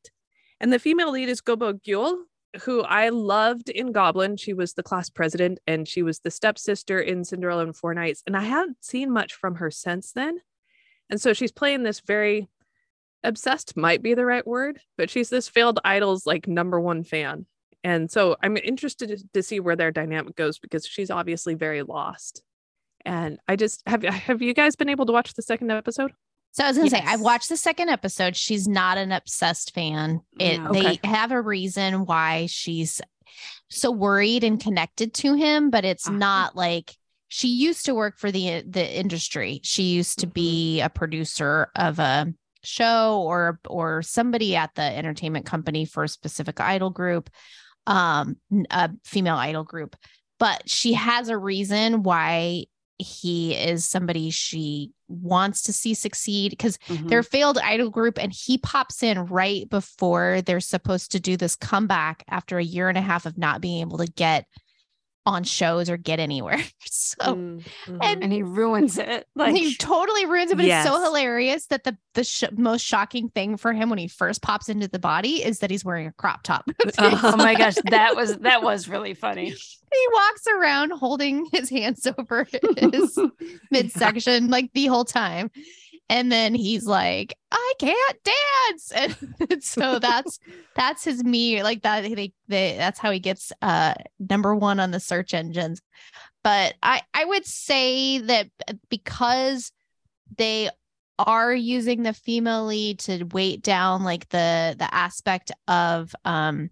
And the female lead is Go Bo Gyeol, who I loved in Goblin. She was the class president and she was the stepsister in Cinderella and Four Knights. And I haven't seen much from her since then. And so she's playing this very obsessed, might be the right word, but she's this failed idol's like number one fan. And so I'm interested to see where their dynamic goes because she's obviously very lost. And I just have have you guys been able to watch the second episode? So I was gonna yes. say I've watched the second episode. She's not an obsessed fan. It okay. they have a reason why she's so worried and connected to him, but it's uh-huh. not like she used to work for the the industry. She used to be mm-hmm. a producer of a show or or somebody at the entertainment company for a specific idol group um a female idol group but she has a reason why he is somebody she wants to see succeed because mm-hmm. they're a failed idol group and he pops in right before they're supposed to do this comeback after a year and a half of not being able to get on shows or get anywhere. So Mm, mhm. and and he ruins it. like, Like he totally ruins it, but it's so hilarious that the the sh- most shocking thing for him when he first pops into the body is that he's wearing a crop top. oh my gosh, that was that was really funny. he walks around holding his hands over his midsection like the whole time. And then he's like, I can't dance. And so that's that's his me. Like that they, they that's how he gets uh number one on the search engines. But I I would say that because they are using the female lead to weight down like the the aspect of um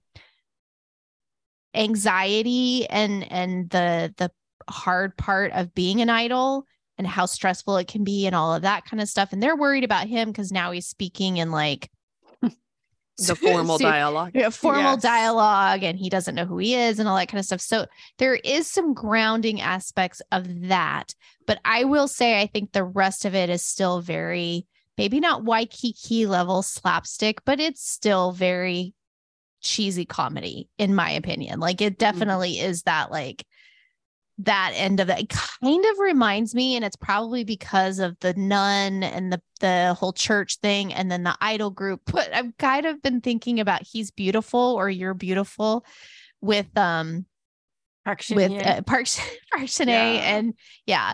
anxiety and and the the hard part of being an idol and how stressful it can be and all of that kind of stuff and they're worried about him because now he's speaking in like the formal dialogue. yeah, formal Yes. dialogue and he doesn't know who he is and all that kind of stuff. So there is some grounding aspects of that. But I will say, I think the rest of it is still very, maybe not Waikiki level slapstick, but it's still very cheesy comedy, in my opinion. Like it mm-hmm. definitely is that, like, that end of it It kind of reminds me, and it's probably because of the nun and the the whole church thing, and then the idol group. But I've kind of been thinking about "He's Beautiful" or "You're Beautiful" with um Park with uh, Park Yeah. and yeah,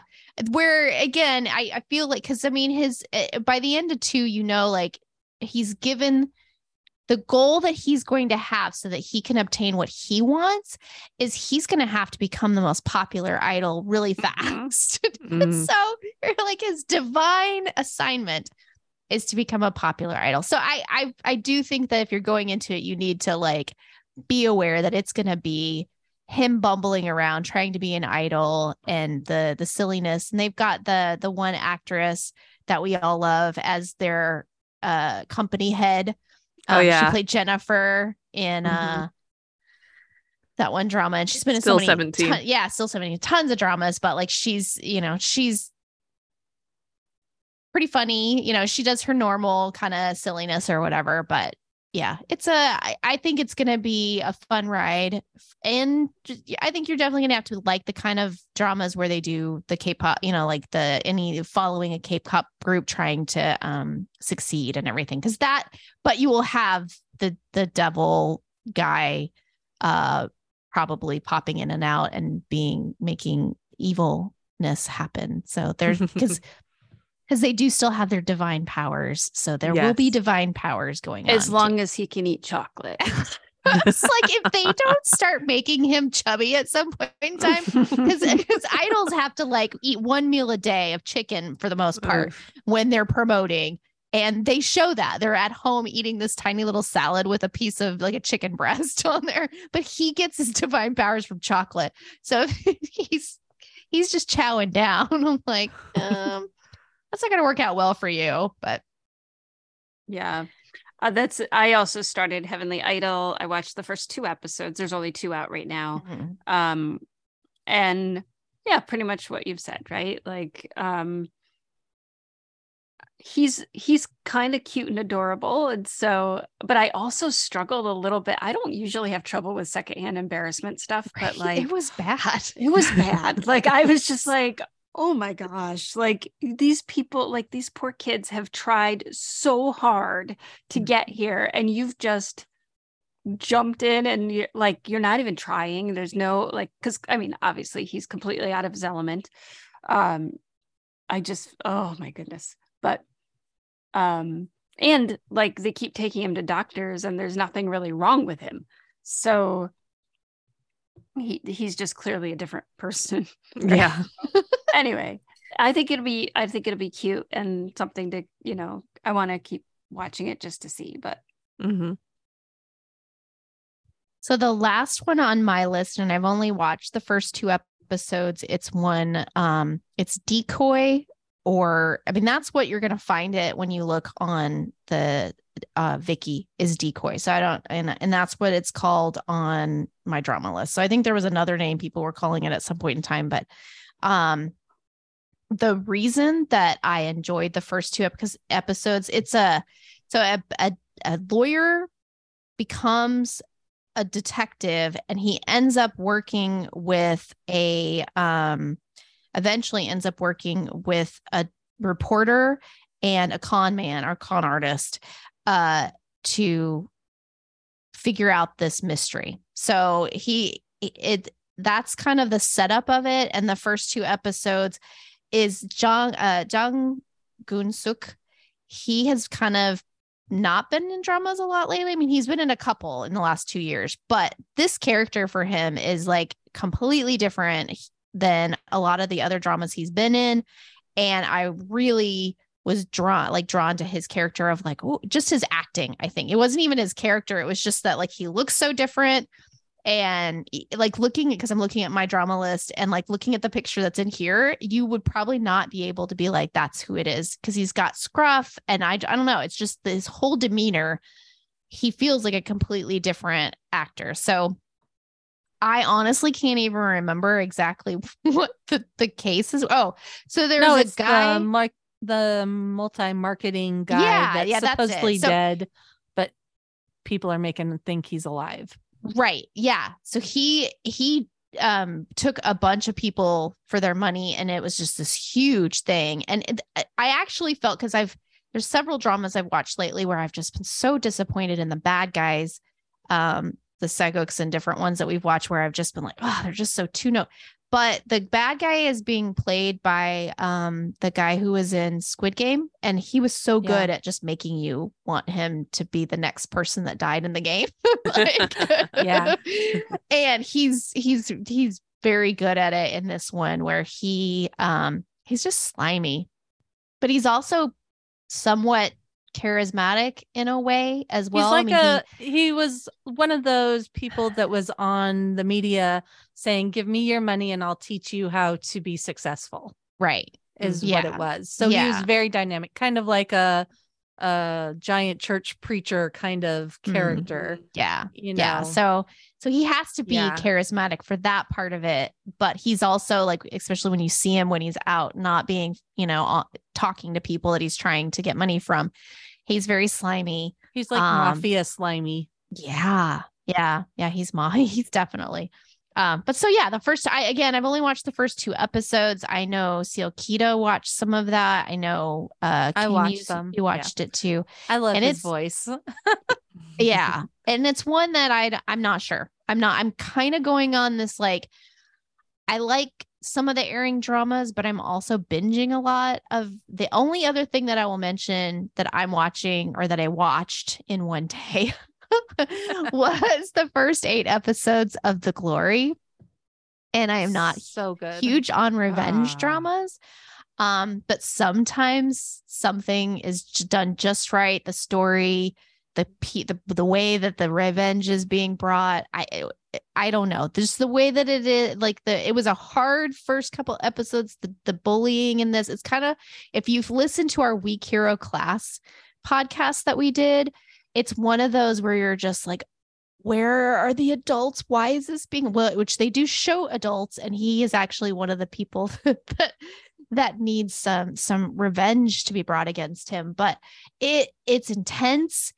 where again I I feel like because I mean his uh, by the end of two you know like he's given the goal that he's going to have so that he can obtain what he wants is he's going to have to become the most popular idol really Mhm. fast. Mhm. so like his divine assignment is to become a popular idol. So I I I do think that if you're going into it you need to like be aware that it's going to be him bumbling around trying to be an idol and the the silliness and they've got the the one actress that we all love as their uh company head Oh, Um, yeah. she played jennifer in Mhm. uh that one drama and she's been in Still so many 17. ton- yeah still 17 tons of dramas but like she's you know she's pretty funny you know she does her normal kind of silliness or whatever but yeah it's a I, I think it's gonna be a fun ride and I think you're definitely gonna have to like the kind of dramas where they do the k-pop you know like the any following a k-pop group trying to um succeed and everything because that but you will have the the devil guy uh probably popping in and out and being making evilness happen. So there's because because they do still have their divine powers so there will be divine powers going as on. long as he can eat chocolate. it's like if they don't start making him chubby at some point in time because idols have to like eat one meal a day of chicken for the most part when they're promoting and they show that. They're at home eating this tiny little salad with a piece of like a chicken breast on there but he gets his divine powers from chocolate. So he's he's just chowing down. I'm like um that's not going to work out well for you but Yeah. Uh, that's I also started Heavenly Idol. I watched the first two episodes. There's only two out right now. Um and yeah, pretty much what you've said, right? Like um he's he's kind of cute and adorable and so but I also struggled a little bit. I don't usually have trouble with secondhand embarrassment stuff, but Right? like it was bad it was bad. like I was just like, oh my gosh, like these people, like these poor kids have tried so hard to get here, and you've just jumped in and you're like you're not even trying there's no like because i mean obviously he's completely out of his element um i just oh my goodness but um and like they keep taking him to doctors and there's nothing really wrong with him so he he's just clearly a different person. Yeah. anyway i think it'll be i think it'll be cute and something to you know i want to keep watching it just to see but hmm So the last one on my list, and I've only watched the first two episodes. It's one, um, it's decoy, or I mean, that's what you're gonna find it when you look on the uh Viki is decoy. So I don't, and and that's what it's called on my drama list. So I think there was another name people were calling it at some point in time, but um the reason that I enjoyed the first two episodes, it's a so a, a, a lawyer becomes a detective and he ends up working with a um eventually ends up working with a reporter and a con man or con artist uh to figure out this mystery. So he it that's kind of the setup of it and the first two episodes is Jung uh Jang Keun Suk. He has kind of not been in dramas a lot lately. I mean, he's been in a couple in the last 2 years, but this character for him is like completely different than a lot of the other dramas he's been in and I really was drawn like drawn to his character of like oh, just his acting i think it wasn't even his character it was just that like he looks so different and like looking because i'm looking at my drama list and like looking at the picture that's in here you would probably not be able to be like that's who it is because he's got scruff and I, I don't know it's just this whole demeanor he feels like a completely different actor so I honestly can't even remember exactly what the, the case is. Oh, so there's no, a guy. the, the multi-marketing guy Yeah, that's yeah, that's supposedly So- dead, but people are making him think he's alive. Right. Yeah. So he he um took a bunch of people for their money and it was just this huge thing. And it, I actually felt cuz I've there's several dramas I've watched lately where I've just been so disappointed in the bad guys. Um the Sageuks and different ones that we've watched where I've just been like, oh, they're just so two note. But the bad guy is being played by um the guy who was in Squid Game, and he was so Yeah. good at just making you want him to be the next person that died in the game. Like- Yeah. and he's he's he's very good at it in this one where he um he's just slimy, but he's also somewhat charismatic in a way as well. He's mean, like he- a he, was one of those people that was on the media saying, "Give me your money and I'll teach you how to be successful." right. Is what it was. So he was very dynamic, kind of like a a giant church preacher kind of Mhm. character. Yeah. You know, Yeah. So so he has to be Yeah. charismatic for that part of it, but he's also like especially when you see him when he's out not being, you know, talking to people that he's trying to get money from. He's very slimy. he's like um, mafia slimy. Yeah. Yeah. Yeah, he's ma he's definitely. Um, but so yeah, the first I again I've only watched the first two episodes. I know Seal Keto watched some of that. I know uh I watched you- some, You yeah. watched it too. I love and his voice. yeah and it's one that i i'm not sure i'm not i'm kind of going on this like i like some of the airing dramas but i'm also binging a lot of the only other thing that i will mention that i'm watching or that i watched in one day was the first eight episodes of the glory and i am not so good. huge on revenge Ah. dramas. Um, but sometimes something is done just right. The story, the the the way that the revenge is being brought. I I don't know. Just the way that it is. Like the it was a hard first couple episodes. The the bullying in this. It's kind of if you've listened to our Weak Hero class podcast that we did, it's one of those where you're just like, where are the adults? Why is this being well, which they do show adults, and he is actually one of the people that that needs some some revenge to be brought against him. But it it's intense.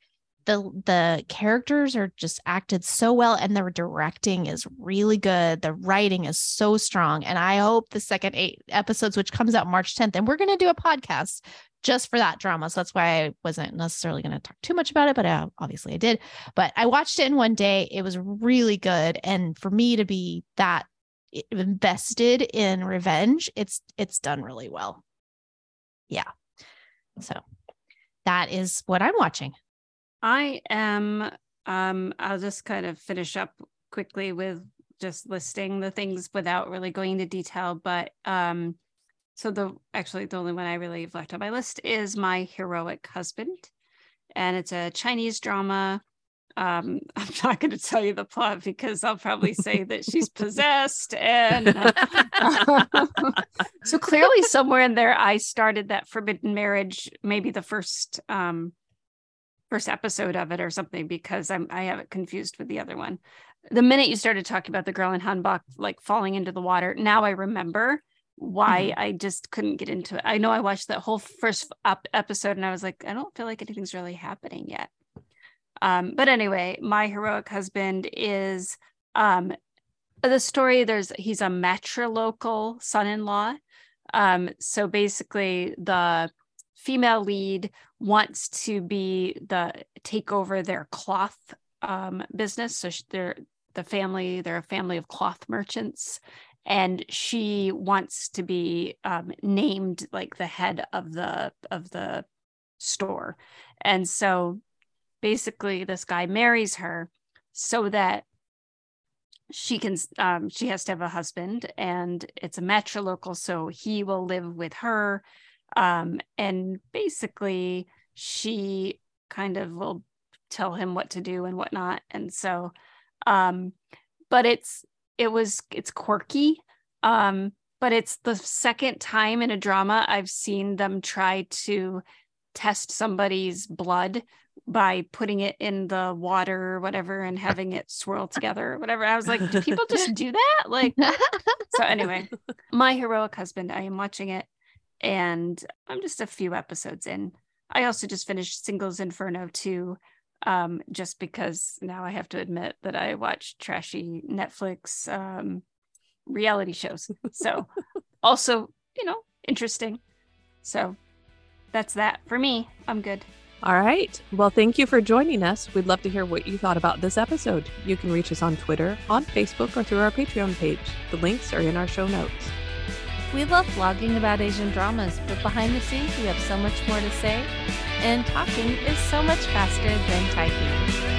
The the characters are just acted so well, and the directing is really good. The writing is so strong, and I hope the second eight episodes, which comes out March 10th, and we're gonna do a podcast just for that drama. So that's why I wasn't necessarily going to talk too much about it, but uh, obviously I did. But I watched it in one day. It was really good, and for me to be that invested in revenge, it's it's done really well. Yeah. So that is what I'm watching. I am um I'll just kind of finish up quickly with just listing the things without really going into detail but um so the actually the only one I really have left on my list is My Heroic Husband and it's a Chinese drama. Um I'm not going to tell you the plot because I'll probably say that she's possessed and so clearly somewhere in there I started that forbidden marriage maybe the first um first episode of it or something because I'm I have it confused with the other one. The minute you started talking about the girl in Hanbok like falling into the water, now I remember why I just couldn't get into it. I know I watched that whole first up episode and I was like, I don't feel like anything's really happening yet. Um, but anyway, my heroic husband is um, the story. There's he's a matrilocal son-in-law. Um, so basically, the female lead wants to be the take over their cloth um, business. So they're the family. They're a family of cloth merchants, and she wants to be um, named like the head of the of the store and so basically this guy marries her so that she can um, she has to have a husband and it's a matrilocal so he will live with her um, and basically she kind of will tell him what to do and whatnot and so um, but it's it was it's quirky um but it's the second time in a drama i've seen them try to test somebody's blood by putting it in the water or whatever and having it swirl together or whatever. I was like, do people just do that? Like, so anyway, My Heroic Husband, I am watching it and I'm just a few episodes in. I also just finished Singles Inferno 2 um, just because now I have to admit that I watch trashy Netflix um, reality shows. So, also, you know, interesting. So, that's that for me. I'm good. All right. Well, thank you for joining us. We'd love to hear what you thought about this episode. You can reach us on Twitter, on Facebook, or through our Patreon page. The links are in our show notes. We love blogging about Asian dramas, but behind the scenes, we have so much more to say, and talking is so much faster than typing.